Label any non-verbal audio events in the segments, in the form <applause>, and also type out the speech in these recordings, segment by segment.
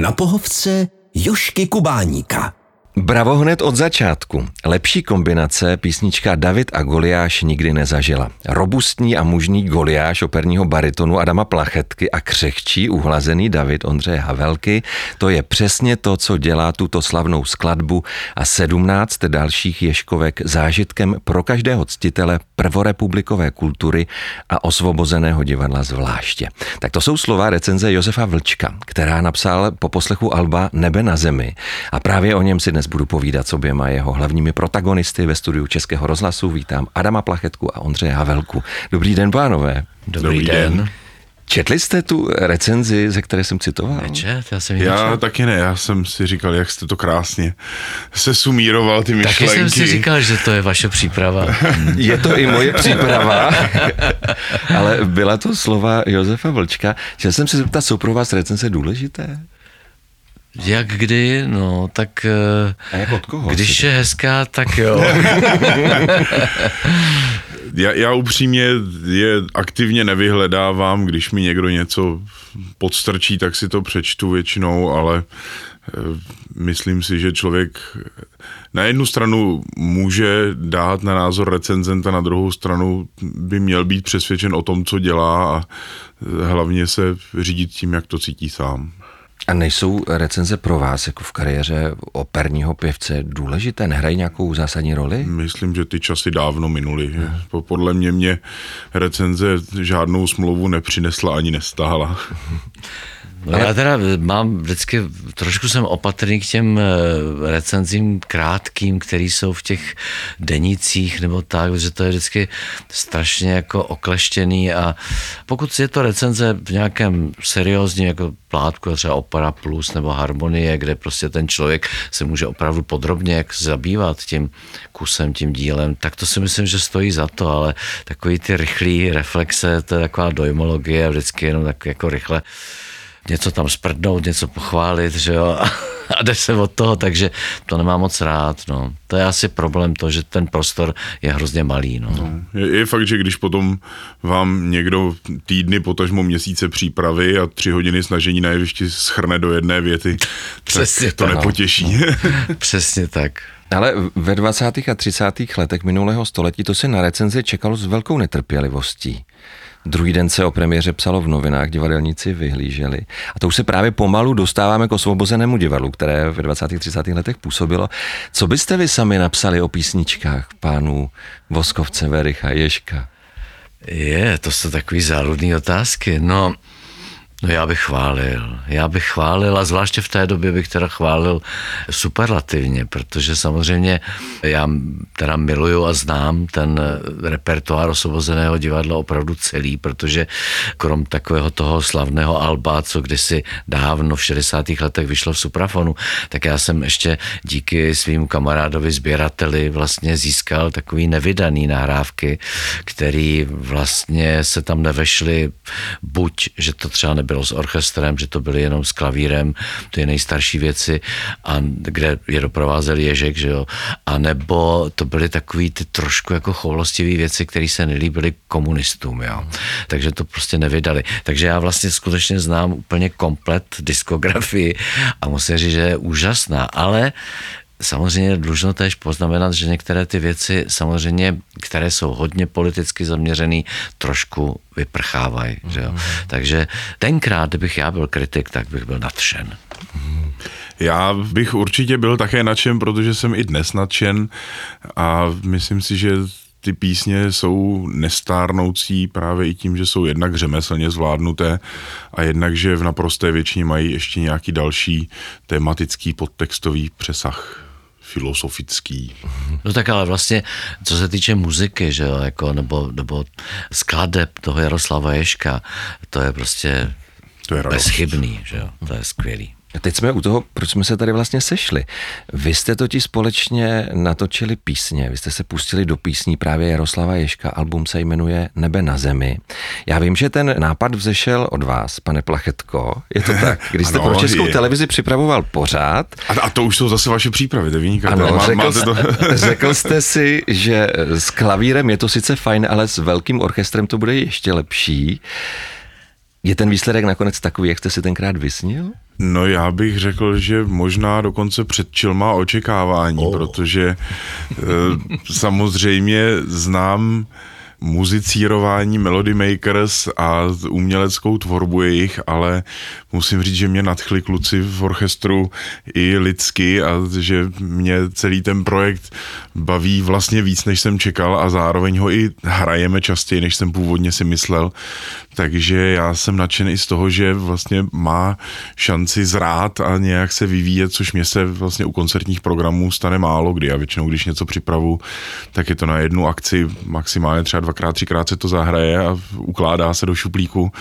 Na pohovce Jošky Kubáníka. Bravo hned od začátku. Lepší kombinace písnička David a Goliáš nikdy nezažila. Robustní a mužný Goliáš operního baritonu Adama Plachetky a křehčí uhlazený David Ondřeje Havelky, to je přesně to, co dělá tuto slavnou skladbu a 17 dalších ješkovek zážitkem pro každého ctitele prvorepublikové kultury a osvobozeného divadla zvláště. Tak to jsou slova recenze Josefa Vlčka, která napsal po poslechu Alba Nebe na zemi a právě o něm si dnes budu povídat s oběma jeho hlavními protagonisty ve studiu Českého rozhlasu. Vítám Adama Plachetku a Ondřeje Havelku. Dobrý den, pánové. Dobrý, Dobrý den. den. Četli jste tu recenzi, ze které jsem citoval? Nečet, já jsem Já nečet. taky ne, já jsem si říkal, jak jste to krásně se sumíroval ty myšlenky. Taky jsem si říkal, že to je vaše příprava. <laughs> je to i moje příprava, <laughs> ale byla to slova Josefa Vlčka. Chtěl jsem se zeptat, jsou pro vás recenze důležité? Jak kdy, no, tak... A jak od koho? Když je hezká, tak jo. <laughs> já, já upřímně je aktivně nevyhledávám, když mi někdo něco podstrčí, tak si to přečtu většinou, ale eh, myslím si, že člověk na jednu stranu může dát na názor recenzenta, na druhou stranu by měl být přesvědčen o tom, co dělá a hlavně se řídit tím, jak to cítí sám. A nejsou recenze pro vás jako v kariéře operního pěvce důležité? Nehrají nějakou zásadní roli? Myslím, že ty časy dávno minuly. Hmm. Podle mě mě recenze žádnou smlouvu nepřinesla ani nestála. <laughs> No já teda mám vždycky, trošku jsem opatrný k těm eh, recenzím krátkým, který jsou v těch denicích nebo tak, že to je vždycky strašně jako okleštěný a pokud je to recenze v nějakém seriózním jako plátku, třeba Opera Plus nebo Harmonie, kde prostě ten člověk se může opravdu podrobně jak zabývat tím kusem, tím dílem, tak to si myslím, že stojí za to, ale takový ty rychlý reflexe, to je taková dojmologie, vždycky jenom tak jako rychle něco tam sprdnout, něco pochválit, že jo, <laughs> a jde se od toho, takže to nemám moc rád, no. To je asi problém to, že ten prostor je hrozně malý, no. no je, je fakt, že když potom vám někdo týdny, potažmo měsíce přípravy a tři hodiny snažení na jevišti schrne do jedné věty, <laughs> Přesně to tak, nepotěší. No. <laughs> Přesně tak. Ale ve 20. a 30. letech minulého století to se na recenzi čekalo s velkou netrpělivostí. Druhý den se o premiéře psalo v novinách, divadelníci vyhlíželi. A to už se právě pomalu dostáváme k osvobozenému divadlu, které ve 20. 30. letech působilo. Co byste vy sami napsali o písničkách pánů Voskovce, Vericha, Ješka? Je, to jsou takové záludné otázky. No, No já bych chválil. Já bych chválil a zvláště v té době bych teda chválil superlativně, protože samozřejmě já teda miluju a znám ten repertoár osvobozeného divadla opravdu celý, protože krom takového toho slavného Alba, co kdysi dávno v 60. letech vyšlo v Suprafonu, tak já jsem ještě díky svým kamarádovi sběrateli vlastně získal takový nevydaný nahrávky, který vlastně se tam nevešly buď, že to třeba nebylo nebylo s orchestrem, že to byly jenom s klavírem, ty nejstarší věci, a kde je doprovázel Ježek, že jo, a nebo to byly takový ty trošku jako choulostivý věci, které se nelíbily komunistům, jo. Takže to prostě nevydali. Takže já vlastně skutečně znám úplně komplet diskografii a musím říct, že je úžasná, ale Samozřejmě dlužno též poznamenat, že některé ty věci samozřejmě, které jsou hodně politicky zaměřený, trošku vyprchávají. Mm. Že jo? Mhm. Takže tenkrát, kdybych já byl kritik, tak bych byl nadšen. Já bych určitě byl také nadšen, protože jsem i dnes nadšen a myslím si, že ty písně jsou nestárnoucí právě i tím, že jsou jednak řemeslně zvládnuté a jednak, že v naprosté většině mají ještě nějaký další tematický podtextový přesah filozofický. No tak ale vlastně, co se týče muziky, že jo, jako, nebo, nebo skladeb toho Jaroslava Ješka, to je prostě to je bezchybný, že jo, to je skvělý. Teď jsme u toho, proč jsme se tady vlastně sešli. Vy jste totiž společně natočili písně, vy jste se pustili do písní právě Jaroslava Ješka, album se jmenuje Nebe na zemi. Já vím, že ten nápad vzešel od vás, pane Plachetko, je to <laughs> tak, když jste ano, pro českou je. televizi připravoval pořád. A, a to už jsou zase vaše přípravy, to víníka. Ano, má, řekl, to... <laughs> řekl jste si, že s klavírem je to sice fajn, ale s velkým orchestrem to bude ještě lepší. Je ten výsledek nakonec takový, jak jste si tenkrát vysnil? No já bych řekl, že možná dokonce předčil má očekávání, oh. protože e, samozřejmě znám muzicírování Melody Makers a uměleckou tvorbu jejich, ale musím říct, že mě nadchli kluci v orchestru i lidsky a že mě celý ten projekt baví vlastně víc, než jsem čekal a zároveň ho i hrajeme častěji, než jsem původně si myslel. Takže já jsem nadšený i z toho, že vlastně má šanci zrát a nějak se vyvíjet, což mě se vlastně u koncertních programů stane málo kdy. A většinou, když něco připravu, tak je to na jednu akci, maximálně třeba dvakrát, třikrát se to zahraje a ukládá se do šuplíku.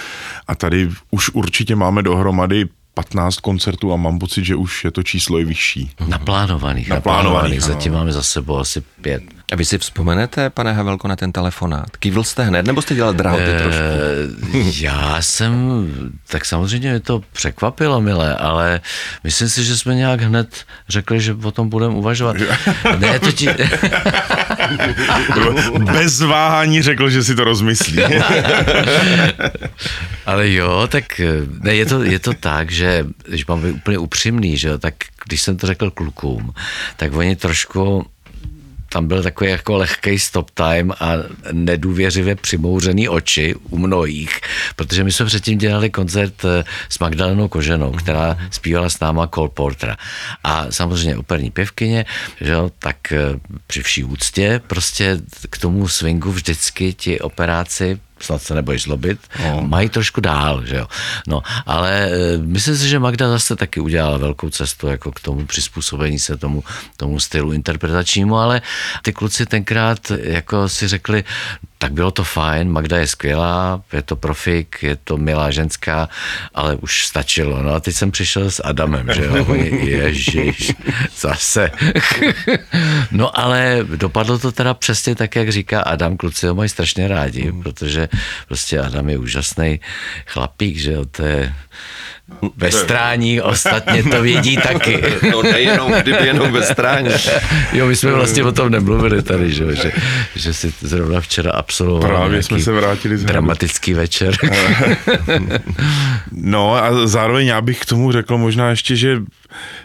A tady už určitě máme dohromady 15 koncertů a mám pocit, že už je to číslo i vyšší. Naplánovaných, naplánovaných. Zatím máme za sebou asi pět. A vy si vzpomenete, pane Havelko, na ten telefonát? Kývil jste hned, nebo jste dělal drahoty e, trošku? Já jsem, tak samozřejmě mě to překvapilo, milé, ale myslím si, že jsme nějak hned řekli, že o tom budeme uvažovat. <laughs> ne, to ti... <laughs> Bez váhání řekl, že si to rozmyslí. <laughs> ale jo, tak ne, je, to, je to tak, že když mám být úplně upřímný, že tak když jsem to řekl klukům, tak oni trošku tam byl takový jako lehký stop time a nedůvěřivě přimouřený oči u mnohých, protože my jsme předtím dělali koncert eh, s Magdalenou Koženou, která zpívala s náma Cole Portera. A samozřejmě operní pěvkyně, že jo, tak eh, při vší úctě prostě k tomu swingu vždycky ti operáci snad se nebudeš zlobit, no. mají trošku dál, že jo. No, ale e, myslím si, že Magda zase taky udělala velkou cestu jako k tomu přizpůsobení se tomu, tomu stylu interpretačnímu, ale ty kluci tenkrát jako si řekli, tak bylo to fajn, Magda je skvělá, je to profik, je to milá ženská, ale už stačilo. No a teď jsem přišel s Adamem, že jo, ježiš, zase. no ale dopadlo to teda přesně tak, jak říká Adam, kluci ho mají strašně rádi, mm. protože prostě Adam je úžasný chlapík, že jo, to je ve strání, ostatně to vědí taky. No nejenom, kdyby jenom ve strání. Jo, my jsme vlastně o tom nemluvili tady, že, že, že si zrovna včera absolvoval Právě jsme se vrátili z dramatický večer. <laughs> no a zároveň já bych k tomu řekl možná ještě, že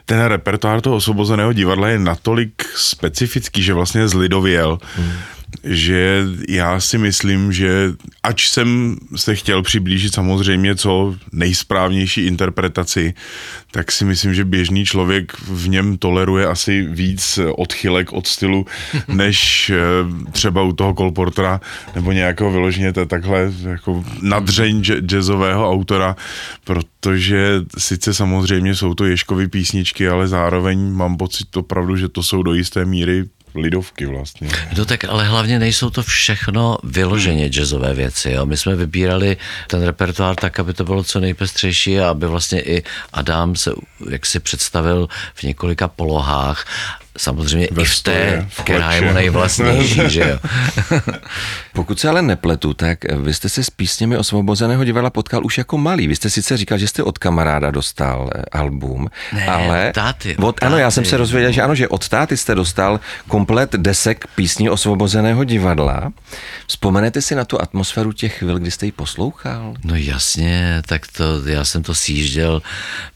ten repertoár toho osvobozeného divadla je natolik specifický, že vlastně zlidověl. Hmm že já si myslím, že ač jsem se chtěl přiblížit samozřejmě co nejsprávnější interpretaci, tak si myslím, že běžný člověk v něm toleruje asi víc odchylek od stylu, <laughs> než eh, třeba u toho Kolportra nebo nějakého vyloženě takhle jako nadřeň jazzového autora, protože sice samozřejmě jsou to Ješkovy písničky, ale zároveň mám pocit opravdu, že to jsou do jisté míry lidovky vlastně. No tak ale hlavně nejsou to všechno vyloženě jazzové věci. Jo? My jsme vybírali ten repertoár tak, aby to bylo co nejpestřejší a aby vlastně i Adam se jak si představil v několika polohách samozřejmě Ve i v té, která je mu nejvlastnější, <laughs> že jo. <laughs> Pokud se ale nepletu, tak vy jste se s písněmi Osvobozeného divadla potkal už jako malý. Vy jste sice říkal, že jste od kamaráda dostal eh, album, ne, ale... Táty, od, táty. Ano, já jsem se rozvěděl, že ano, že od táty jste dostal komplet desek písní Osvobozeného divadla. Vzpomenete si na tu atmosféru těch chvil, kdy jste ji poslouchal? No jasně, tak to, já jsem to sjížděl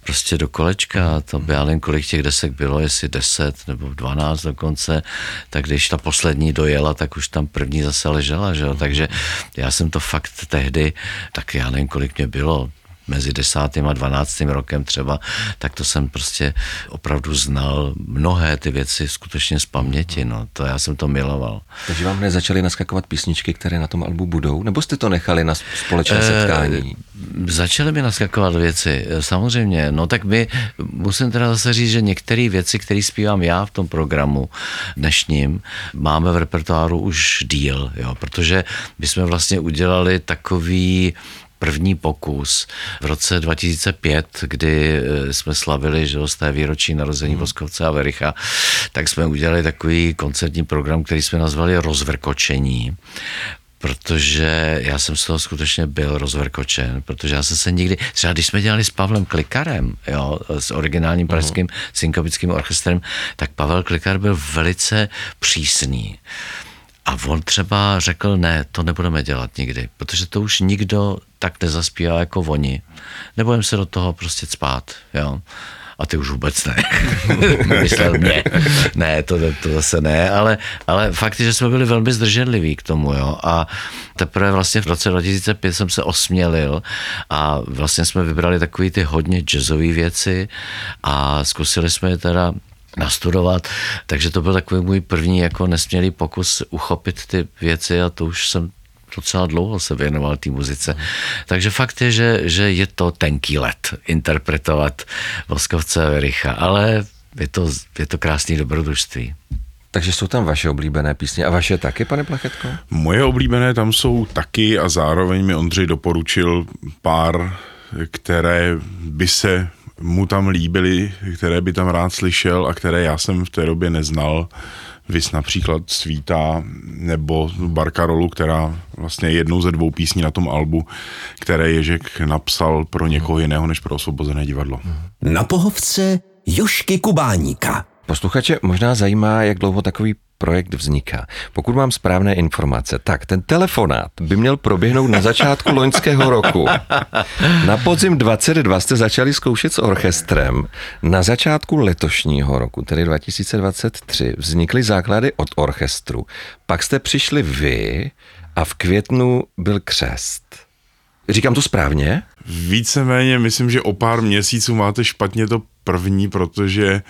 prostě do kolečka, to by já nevím, kolik těch desek bylo, jestli deset nebo dvanáct dokonce, tak když ta poslední dojela, tak už tam první zase ležela, že jo? takže já jsem to fakt tehdy, tak já nevím, kolik mě bylo, mezi desátým a dvanáctým rokem třeba, tak to jsem prostě opravdu znal mnohé ty věci skutečně z paměti, no, to já jsem to miloval. Takže vám hned začaly naskakovat písničky, které na tom albu budou, nebo jste to nechali na společné setkání? E, začaly mi naskakovat věci, eh, samozřejmě, no tak my, musím teda zase říct, že některé věci, které zpívám já v tom programu dnešním, máme v repertoáru už díl, jo, protože my jsme vlastně udělali takový první pokus v roce 2005, kdy eh, jsme slavili že z té výročí narození hmm. Voskovce a Vericha, tak jsme udělali takový koncertní program, který jsme nazvali Rozvrkočení protože já jsem z toho skutečně byl rozvrkočen, protože já jsem se nikdy, třeba když jsme dělali s Pavlem Klikarem, jo, s originálním pražským uh-huh. synkopickým orchestrem, tak Pavel Klikar byl velice přísný A on třeba řekl, ne, to nebudeme dělat nikdy, protože to už nikdo tak nezaspívá jako oni. Nebudeme se do toho prostě spát, jo a ty už vůbec ne. <laughs> Myslel mě. Ne, to, to zase ne, ale, ale fakt že jsme byli velmi zdrženliví k tomu, jo. A teprve vlastně v roce 2005 jsem se osmělil a vlastně jsme vybrali takový ty hodně jazzové věci a zkusili jsme je teda nastudovat, takže to byl takový můj první jako nesmělý pokus uchopit ty věci a to už jsem docela dlouho se věnoval té muzice. Takže fakt je, že, že je to tenký let interpretovat Voskovce a Vericha, ale je to, je to krásný dobrodružství. Takže jsou tam vaše oblíbené písně a vaše taky, pane Plachetko? Moje oblíbené tam jsou taky a zároveň mi Ondřej doporučil pár, které by se mu tam líbily, které by tam rád slyšel a které já jsem v té době neznal. Vys například Svíta nebo Barkarolu, která vlastně je jednou ze dvou písní na tom albu, které Ježek napsal pro někoho jiného než pro osvobozené divadlo. Na pohovce Jošky Kubáníka. Posluchače možná zajímá, jak dlouho takový projekt vzniká. Pokud mám správné informace, tak ten telefonát by měl proběhnout na začátku loňského roku. Na podzim 22 jste začali zkoušet s orchestrem. Na začátku letošního roku, tedy 2023, vznikly základy od orchestru. Pak jste přišli vy a v květnu byl křest. Říkám to správně? Víceméně myslím, že o pár měsíců máte špatně to první, protože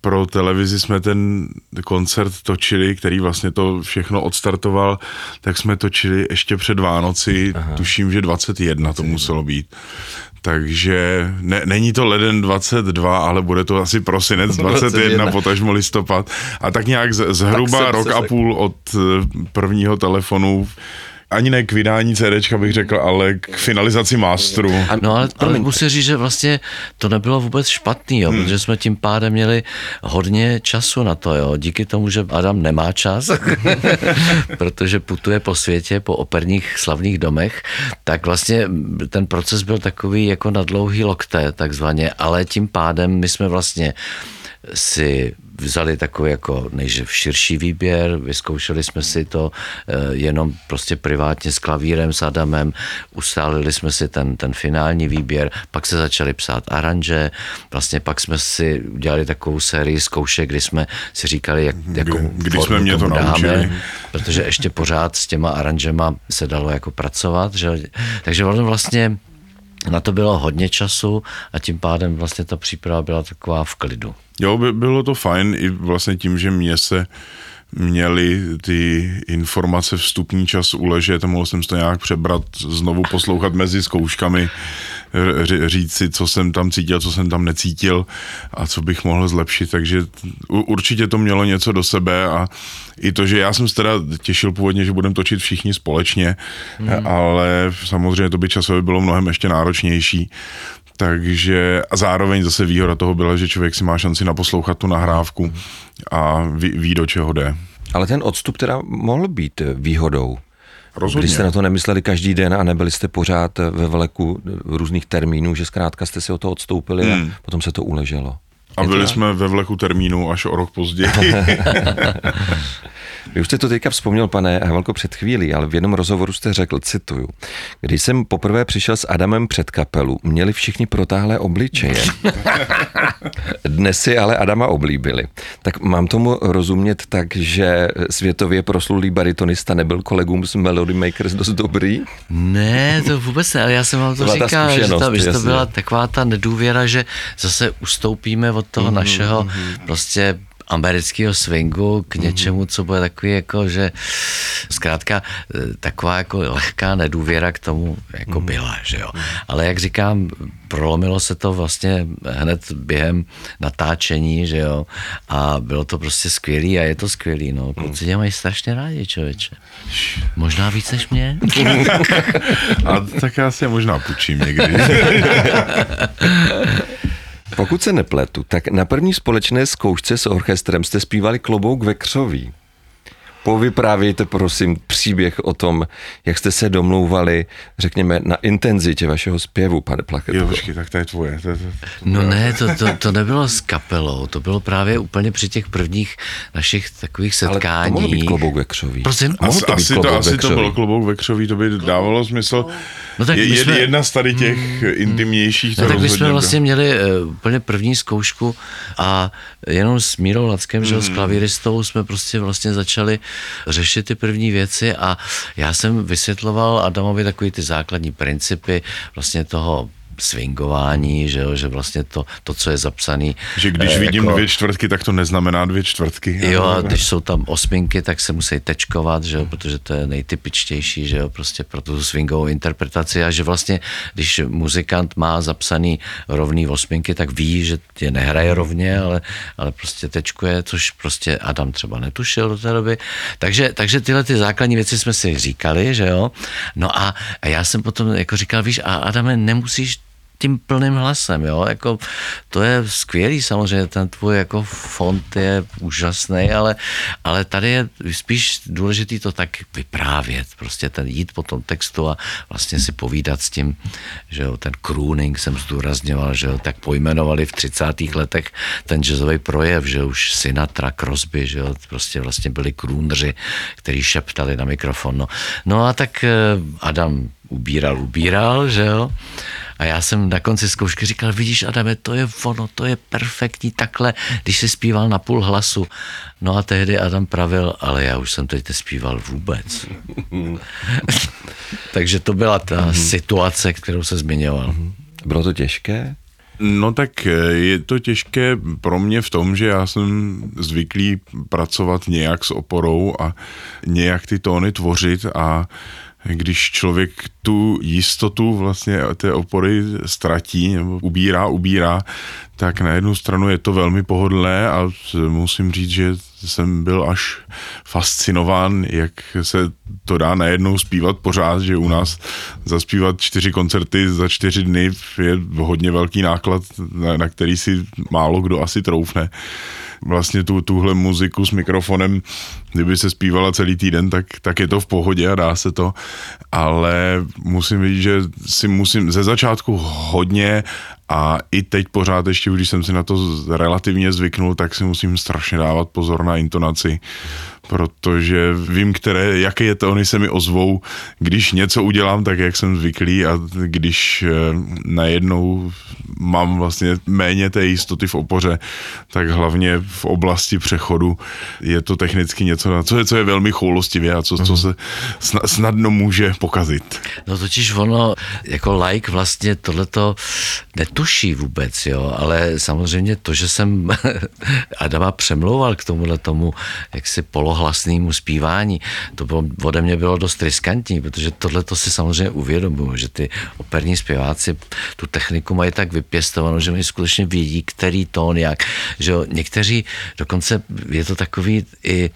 pro televizi jsme ten koncert točili, který vlastně to všechno odstartoval, tak jsme točili ještě před Vánoci, Aha. tuším, že 21 to muselo být. Takže ne, není to leden 22, ale bude to asi prosinec 21, 21. potažmo listopad. A tak nějak z, zhruba rok a půl od eh, prvního telefonu ani ne k vydání CD, bych řekl, ale k finalizaci masteru. No ale, ale musím říct, že vlastně to nebylo vůbec špatný, jo, hmm. protože jsme tím pádem měli hodně času na to, jo, díky tomu, že Adam nemá čas, <laughs> protože putuje po světě, po operních slavných domech, tak vlastně ten proces byl takový jako na dlouhý lokte, takzvaně, ale tím pádem my jsme vlastně si vzali takový jako nejdřív širší výběr, vyzkoušeli jsme si to eh, jenom prostě privátně s klavírem, s Adamem, ustálili jsme si ten, ten finální výběr, pak se začali psát aranže, vlastně pak jsme si udělali takovou sérii zkoušek, kdy jsme si říkali, jak, jakou kdy, kdy jsme mě to naučili. dáme, protože ještě pořád s těma aranžema se dalo jako pracovat, že? takže vlastně na to bylo hodně času a tím pádem vlastně ta příprava byla taková v klidu. Jo, by, bylo to fajn i vlastně tím, že mě se měli ty informace vstupní čas uležet a mohl jsem to nějak přebrat, znovu poslouchat mezi zkouškami, říct si, co jsem tam cítil, co jsem tam necítil a co bych mohl zlepšit, takže určitě to mělo něco do sebe a i to, že já jsem se teda těšil původně, že budeme točit všichni společně, hmm. ale samozřejmě to by časově bylo mnohem ještě náročnější, takže a zároveň zase výhoda toho byla, že člověk si má šanci naposlouchat tu nahrávku a ví, ví do čeho jde. Ale ten odstup teda mohl být výhodou. Rozhodně. Když jste na to nemysleli každý den a nebyli jste pořád ve vleku různých termínů, že zkrátka jste si o to odstoupili hmm. a potom se to uleželo. A byli jsme ve vleku termínu až o rok později. <laughs> <laughs> Vy už jste to teďka vzpomněl, pane Havelko, před chvílí, ale v jednom rozhovoru jste řekl, cituju, když jsem poprvé přišel s Adamem před kapelu, měli všichni protáhlé obličeje. <laughs> Dnes si ale Adama oblíbili. Tak mám tomu rozumět tak, že světově proslulý baritonista nebyl kolegům z Melody Makers dost dobrý? Ne, to vůbec ne, ale já jsem vám to, to říkal, že, ta, že to byla taková ta nedůvěra, že zase ustoupíme od toho mm-hmm, našeho mm-hmm. prostě amerického swingu k mhm. něčemu, co bude takový jako, že zkrátka eh, taková jako lehká nedůvěra k tomu jako mhm. byla, že jo. Ale jak říkám, prolomilo se to vlastně hned během natáčení, že jo, a bylo to prostě skvělý a je to skvělý, no. Kluci tě mají strašně rádi, člověče. Možná víc než mě. <laughs> a tak já si je možná půjčím někdy. <laughs> Pokud se nepletu, tak na první společné zkoušce s orchestrem jste zpívali klobouk ve křoví. Povyprávějte prosím příběh o tom, jak jste se domlouvali, řekněme, na intenzitě vašeho zpěvu, pane Plachetko. Jo, počkej, tak to je tvoje. To, to, No ne, to, to, to nebylo s kapelou, to bylo právě úplně při těch prvních našich takových Ale setkání. to mohlo být klobouk ve křoví. Prosím? Mohlo asi, to být asi, to, klobouk asi ve to byl klobouk ve křoví, to by dávalo smysl. No tak je, jsme- jedna z tady těch intimnějších, to No, tak my jsme bylo. vlastně měli uh, úplně první zkoušku a jenom s Mírou Lackem, že jo, s klavíristou jsme prostě vlastně začali řešit ty první věci a já jsem vysvětloval Adamovi takový ty základní principy vlastně toho swingování, že, jo, že vlastně to, to, co je zapsaný. Že když eh, vidím jako- dvě čtvrtky, tak to neznamená dvě čtvrtky. Jo, a když jsou tam osminky, tak se musí tečkovat, že jo, protože to je nejtypičtější, že jo, prostě pro tu swingovou interpretaci a že vlastně, když muzikant má zapsaný rovný osminky, tak ví, že je nehraje rovně, ale, ale prostě tečkuje, což prostě Adam třeba netušil do té doby. Takže, takže tyhle ty základní věci jsme si říkali, že jo. No a, a já jsem potom jako říkal, víš, a Adame, nemusíš tím plným hlasem, jo, jako to je skvělý samozřejmě, ten tvůj jako font je úžasný, ale, ale tady je spíš důležitý to tak vyprávět, prostě ten jít po tom textu a vlastně si povídat s tím, že jo, ten crooning jsem zdůrazňoval, že jo, tak pojmenovali v 30. letech ten jazzový projev, že už Sinatra, Crosby, že jo, prostě vlastně byli crooneři, kteří šeptali na mikrofon, no. no a tak eh, Adam ubíral, ubíral, že jo, a já jsem na konci zkoušky říkal, vidíš Adame, to je ono, to je perfektní takhle, když jsi zpíval na půl hlasu. No a tehdy Adam pravil, ale já už jsem teď nespíval vůbec. <laughs> Takže to byla ta situace, kterou se zmiňoval. Bylo to těžké? No tak eh, je to těžké pro mě v tom, že já jsem zvyklý pracovat nějak s oporou a nějak ty tóny tvořit a když člověk tu jistotu vlastně té opory ztratí nebo ubírá, ubírá, tak na jednu stranu je to velmi pohodlné a musím říct, že jsem byl až fascinován, jak se to dá najednou zpívat pořád, že u nás zaspívat čtyři koncerty za čtyři dny je hodně velký náklad, na, na který si málo kdo asi troufne. Vlastně tu, tuhle muziku s mikrofonem, kdyby se zpívala celý týden, tak, tak je to v pohodě a dá se to, ale musím říct, že si musím ze začátku hodně a i teď pořád ještě, když jsem si na to relativně zvyknul, tak si musím strašně dávat pozor na intonaci, protože vím, které, jaké tóny se mi ozvou, když něco udělám tak, jak jsem zvyklý a když eh, najednou mám vlastně méně té jistoty v opoře, tak hlavně v oblasti přechodu je to technicky něco, na- co je, co je velmi choulostivě a co, co se sna- snadno může pokazit. No totiž ono, jako like vlastně tohleto netuší vůbec, jo, ale samozřejmě to, že jsem <laughs> Adama přemlouval k tomuhle tomu jaksi polohlasnému zpívání, to bylo, ode mě bylo dost riskantní, protože tohle to si samozřejmě uvědomuji, že ty operní zpěváci tu techniku mají tak vypěstovanou, že oni skutečně vědí, který tón jak, že jo, někteří, dokonce je to takový i,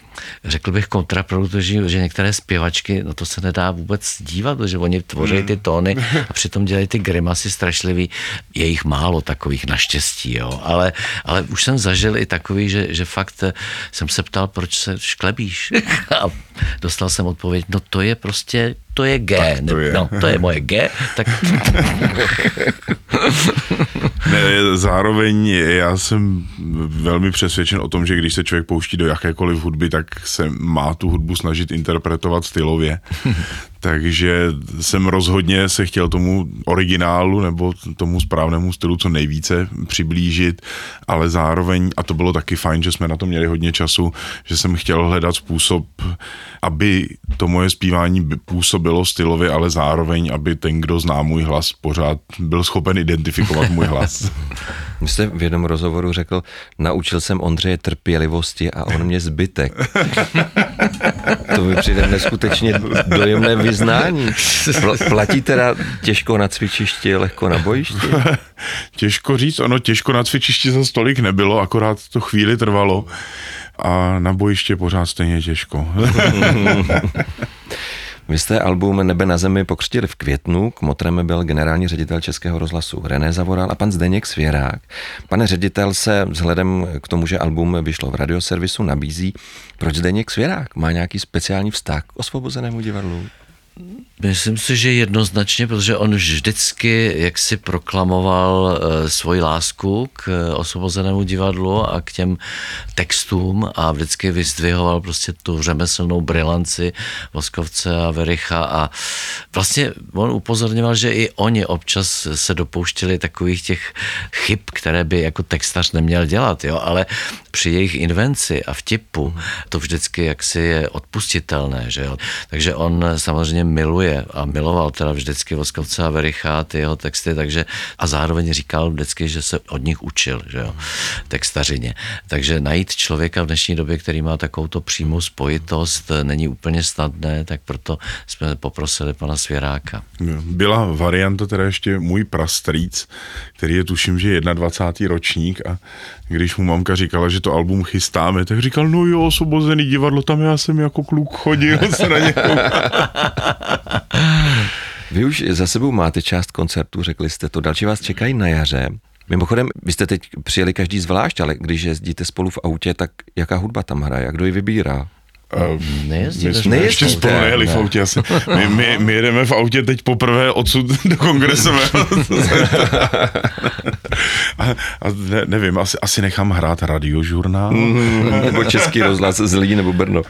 řekl bych, kontraproduktivní, že některé zpěvačky, no to se nedá vůbec dívat, že oni tvoří ty tóny a přitom dělají ty grimasy strašlivý. Je jich málo takových naštěstí, jo. Ale, ale už jsem zažil i takový, že, že fakt eh, jsem se ptal, proč se šklebíš. <laughs> a dostal jsem odpověď, no to je prostě, to je G. Tak to je. No, to je moje G, tak <laughs> Ne, zároveň já jsem velmi přesvědčen o tom, že když se člověk pouští do jakékoliv hudby, tak se má tu hudbu snažit interpretovat stylově. <laughs> Takže jsem rozhodně se chtěl tomu originálu nebo tomu správnému stylu co nejvíce přiblížit, ale zároveň, a to bylo taky fajn, že jsme na to měli hodně času, že jsem chtěl hledat způsob, aby to moje zpívání působilo stylově, ale zároveň, aby ten, kdo zná můj hlas, pořád byl schopen identifikovat můj hlas. <laughs> Vy jste v jednom rozhovoru řekl, naučil jsem Ondřeje trpělivosti a on mě zbytek. to mi přijde neskutečně dojemné vyznání. Pl- platí teda těžko na cvičišti, lehko na bojišti? <laughs> Těžko říct, ono těžko na cvičišti za stolik nebylo, akorát to chvíli trvalo a na bojiště pořád stejně těžko. <laughs> Vy jste album Nebe na zemi pokřtili v květnu, k motrem byl generální ředitel Českého rozhlasu René Zavoral a pan Zdeněk Svěrák. Pane ředitel se vzhledem k tomu, že album vyšlo v radioservisu, nabízí, proč Zdeněk Svěrák má nějaký speciální vztah k osvobozenému divadlu? Myslím si, že jednoznačně, protože on vždycky jak si proklamoval e, svoji lásku k e, osvobozenému divadlu a k těm textům a vždycky vyzdvihoval prostě tu řemeslnou brilanci Voskovce a Vericha a vlastně on upozorňoval, že i oni občas se dopouštěli takových těch chyb, které by jako textař neměl dělat, jo, ale při jejich invenci a vtipu to vždycky jaksi je odpustitelné, že jo. Takže on samozřejmě miluje a miloval teda vždycky Voskovce a Vericha, ty jeho texty, takže a zároveň říkal vždycky, že se od nich učil, že jo, textařině. Takže najít člověka v dnešní době, který má takovouto přímou spojitost, není úplně snadné, tak proto jsme poprosili pana Svěráka. Byla varianta teda ještě můj prastrýc, který je tuším, že 21. ročník a když mu mamka říkala, že to album chystáme, tak říkal, no jo, osvobozený divadlo, tam já jsem jako kluk chodil se na <laughs> Vy už za sebou máte část koncertů, řekli jste to, další vás čekají na jaře. Mimochodem, vy jste teď přijeli každý zvlášť, ale když jezdíte spolu v autě, tak jaká hudba tam hraje a kdo ji vybírá? Nejezdí my jsme ještě spolu nejeli v autě asi. My, my, my jedeme v autě teď poprvé odsud <laughs> do kongresového. <laughs> a, a ne, nevím, asi, asi nechám hrát radiožurnál. Mm, nebo Český rozhlas z Lidí nebo Brno.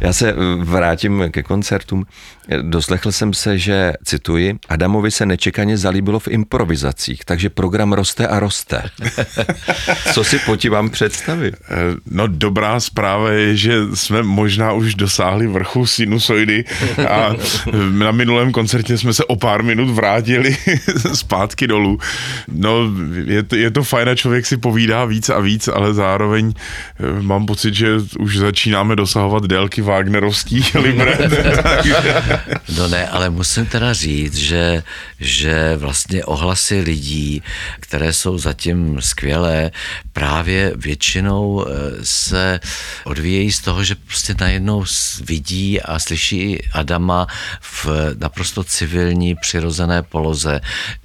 Já se vrátím ke koncertům. Doslechl jsem se, že, cituji, Adamovi se nečekaně zalíbilo v improvizacích, takže program roste a roste. <laughs> Co si po vám představit? No dobrá zpráva je, že jsme možná už dosáhli vrchu sinusoidy a na minulém koncertě jsme se o pár minut vrátili <laughs> zpátky dolů. No je je to fajn a člověk si povídá víc a víc, ale zároveň eh, mám pocit, že už začínáme dosahovat délky Wagnerovských <laughs> libret. <laughs> No ne, ale musím teda říct, že, že vlastně ohlasy lidí, které jsou zatím skvělé, právě většinou eh, se odvíjejí z toho, že prostě najednou vidí a slyší Adama v naprosto civilní, přirozené poloze,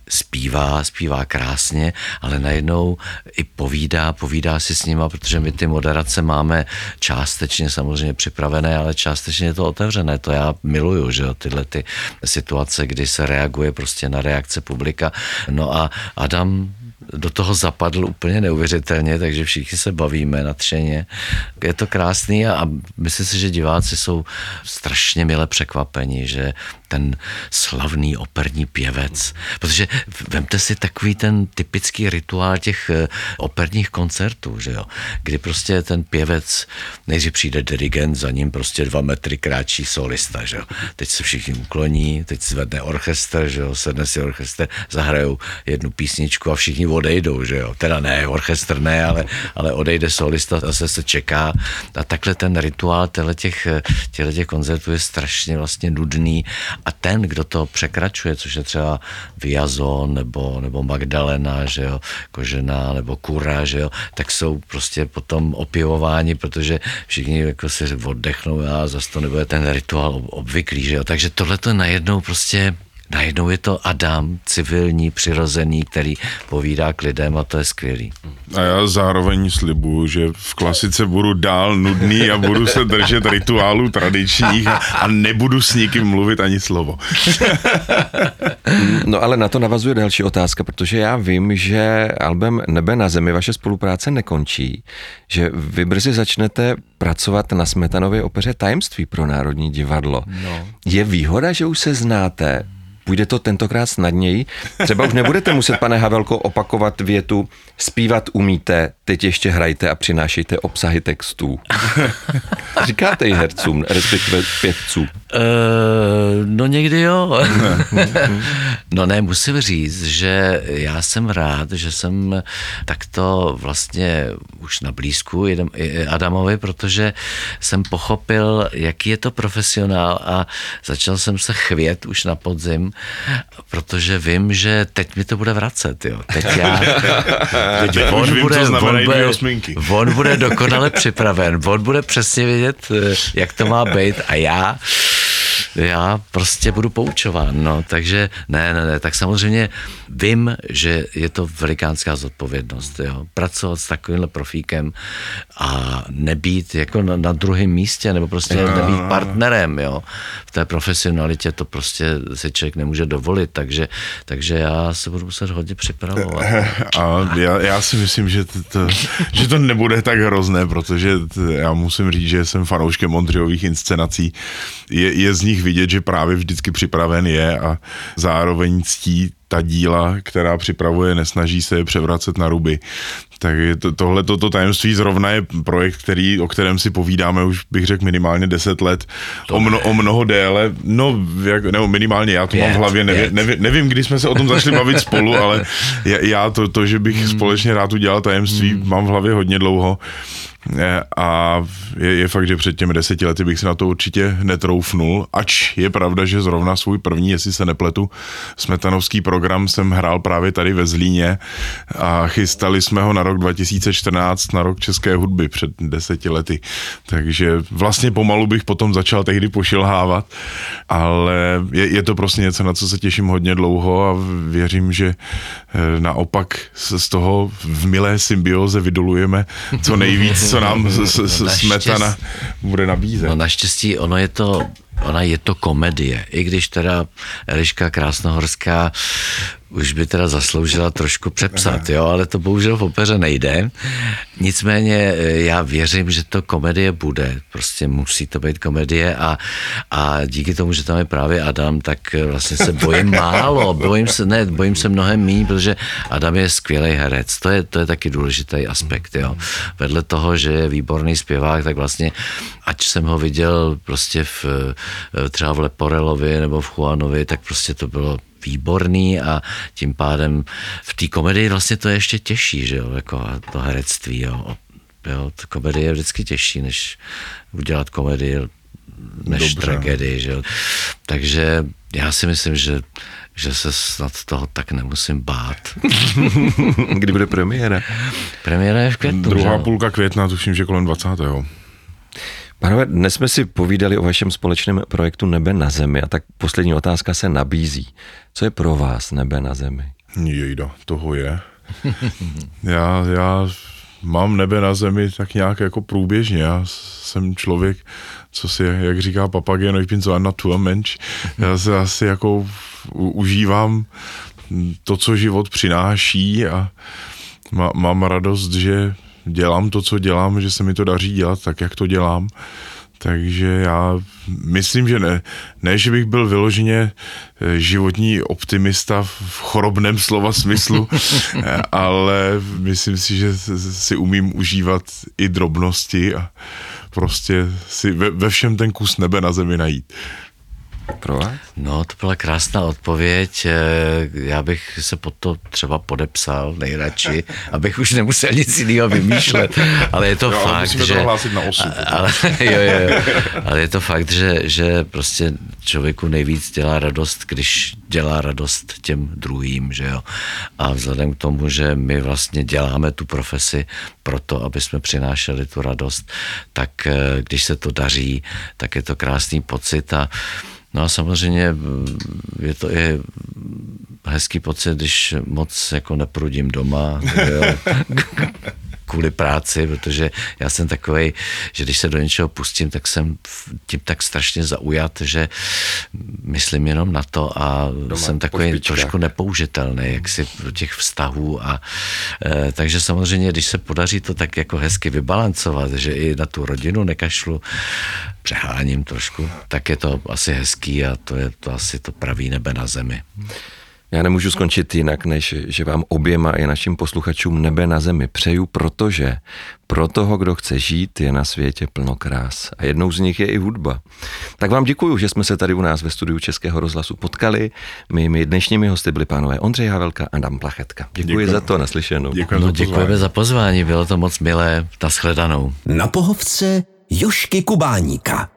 zpívá, zpívá krásně, ale najednou i povídá, povídá si s nima, protože my ty moderace máme částečně samozřejmě připravené, ale částečně je to otevřené. To já miluju, že jo, tyhle ty situace, kdy se reaguje prostě na reakce publika. No a Adam do toho zapadl úplně neuvěřitelně, takže všichni se bavíme nadšeně. Je to krásný a, a myslím si, že diváci jsou strašně milé překvapení, že ten slavný operní pěvec, protože vemte si takový ten typický rituál těch eh, operních koncertů, že jo, kdy prostě ten pěvec, nejdřív přijde dirigent, za ním prostě dva metry kráčí solista, že jo. Teď se všichni ukloní, teď zvedne orchestr, že jo, sedne si orchestr, zahrajou jednu písničku a všichni odejdou, že jo. Teda ne, orchestr ne, ale, ale odejde solista, zase se čeká. A takhle ten rituál těch, těch koncertů je strašně vlastně nudný a ten, kdo to překračuje, což je třeba Viazon nebo, nebo Magdalena, že jo, Kožená nebo Kura, že jo, tak jsou prostě potom opěvováni, protože všichni jako si oddechnou a zase to nebude ten rituál obvyklý, že jo. Takže tohle to najednou prostě najednou je to Adam, civilní, přirozený, který povídá k lidem a to je skvělý. A já zároveň slibuju, že v klasice budu dál nudný a budu se držet rituálů tradičních a, a nebudu s nikým mluvit ani slovo. <laughs> no ale na to navazuje další otázka, protože já vím, že album Nebe na zemi vaše spolupráce nekončí, že vy brzy začnete pracovat na Smetanově opeře Tajemství pro Národní divadlo. No. Je výhoda, že už se znáte, Půjde to tentokrát snadněji. Třeba už nebudete muset, pane Havelko, opakovat větu zpívat umíte, teď ještě hrajte a přinášejte obsahy textů. <laughs> Říkáte i hercům, respektive pěvcům. Uh, no někdy jo. <laughs> no ne, musím říct, že já jsem rád, že jsem takto vlastně už na blízku Adamovi, protože jsem pochopil, jaký je to profesionál a začal jsem se chvět už na podzim, protože vím, že teď mi to bude vracet. Jo. Teď já, <laughs> teď on, vím, bude, on, bude, on bude dokonale připraven, on bude přesně vědět, eh, jak to má být a já já prostě budu poučován, no, takže ne, ne, ne, tak samozřejmě vím, že je to velikánská zodpovědnost, jo, pracovat s takovýmhle profíkem a nebýt jako na, na druhém místě, nebo prostě no, nebýt partnerem, jo, v té profesionalitě to prostě si člověk nemůže dovolit, takže, takže já se budu muset hodně připravovat. A já, já si myslím, že to, to, že to nebude tak hrozné, protože t, já musím říct, že jsem fanouškem Mondřiových inscenací. Je, je z nich vidět, že právě vždycky připraven je a zároveň ctí ta díla, která připravuje, nesnaží se je převracet na ruby. Tak to, tohle toto tajemství zrovna je projekt, který, o kterém si povídáme už bych řekl minimálně 10 let, o, mno, o mnoho déle, no jak, nebo minimálně já to pět, mám v hlavě, nevím, nevím, nevím, kdy jsme se o tom začali bavit spolu, ale <laughs> já, já to, to, že bych hmm. společně rád udělal tajemství, hmm. mám v hlavě hodně dlouho. A je, je fakt, že před těmi deseti lety bych se na to určitě netroufnul, ač je pravda, že zrovna svůj první, jestli se nepletu, smetanovský program jsem hrál právě tady ve Zlíně a chystali jsme ho na rok 2014, na rok české hudby před deseti lety. Takže vlastně pomalu bych potom začal tehdy pošilhávat, ale je, je to prostě něco, na co se těším hodně dlouho a věřím, že eh, naopak z toho v milé symbioze vydolujeme co nejvíc, <laughs> co nám z, z, z, smetana bude nabízet. No naštěstí ono je to ona je to komedie, i když teda Eliška Krásnohorská už by teda zasloužila trošku přepsat, jo, ale to bohužel v opeře nejde. Nicméně eh, já věřím, že to komedie bude, prostě musí to být komedie a, a díky tomu, že tam je právě Adam, tak eh, vlastně se bojím <laughs> málo, bojím se, ne, bojím se mnohem méně, protože Adam je skvělý herec, to je, to je taky důležitý aspekt, jo. Vedle toho, že je výborný zpěvák, tak vlastně, ať jsem ho viděl prostě v, eh, třeba v Leporelovi nebo v Juanovi, tak prostě to bylo výborný a tím pádem v té komedii vlastně to je ještě těžší, že jo, jako to herectví, jo. jo to komedie je vždycky těžší, než udělat komedii než Dobře. tragédii, že jo. Takže já si myslím, že že se snad toho tak nemusím bát. <laughs> Kdy bude premiéra? Premiéra je v květnu. Druhá že? půlka května, tuším, že kolem 20. Pánové, dnes jsme si povídali o vašem společném projektu Nebe na zemi a tak poslední otázka se nabízí. Co je pro vás nebe na zemi? Jejda, toho je. já, já mám nebe na zemi tak nějak jako průběžně. Já jsem člověk, co si, jak říká Papageno, ich bin so ein Naturmensch. Já se asi jako užívám to, co život přináší a mám radost, že dělám to, co dělám, že se mi to daří dělat tak, jak to dělám. Takže já myslím, že ne, ne, že bych byl vyloženě eh, životní optimista v chorobném slova smyslu, <laughs> eh, ale myslím si, že si umím užívat i drobnosti a prostě si ve, ve všem ten kus nebe na zemi najít. Pro vás? No, to byla krásná odpověď. Eh, já bych se pod to třeba podepsal nejradši, <laughs> abych už nemusel nic jiného vymýšlet. Ale je to <laughs> jo, fakt, že... To na osu. Ale, <laughs> jo, jo, jo. ale je to fakt, že, že prostě člověku nejvíc dělá radost, když dělá radost těm druhým, že jo. A vzhledem k tomu, že my vlastně děláme tu profesi proto, aby jsme přinášeli tu radost, tak eh, když se to daří, tak je to krásný pocit a No a samozřejmě je to i hezký pocit, když moc jako neprudím doma, <laughs> <laughs> kvůli práci, protože já jsem takový, že když se do něčeho pustím, tak jsem tím tak strašně zaujat, že myslím jenom na to a Doma, jsem takový trošku nepoužitelný, jak si do těch vztahů a e, takže samozřejmě, když se podaří to tak jako hezky vybalancovat, že i na tu rodinu nekašlu, přeháním trošku, tak je to asi hezký a to je to asi to pravý nebe na zemi. Já nemůžu skončit jinak, než že vám oběma i našim posluchačům nebe na zemi přeju, protože pro toho, kdo chce žít, je na světě plno krás. A jednou z nich je i hudba. Tak vám děkuji, že jsme se tady u nás ve studiu Českého rozhlasu potkali. My, my dnešními hosty byli pánové Ondřej Havelka a Adam Plachetka. Děkuji, děkuji. za to, naslyšenou. Děkuji no, děkujeme za pozvání, bylo to moc milé. Ta shledanou. Na pohovce Jošky Kubáníka.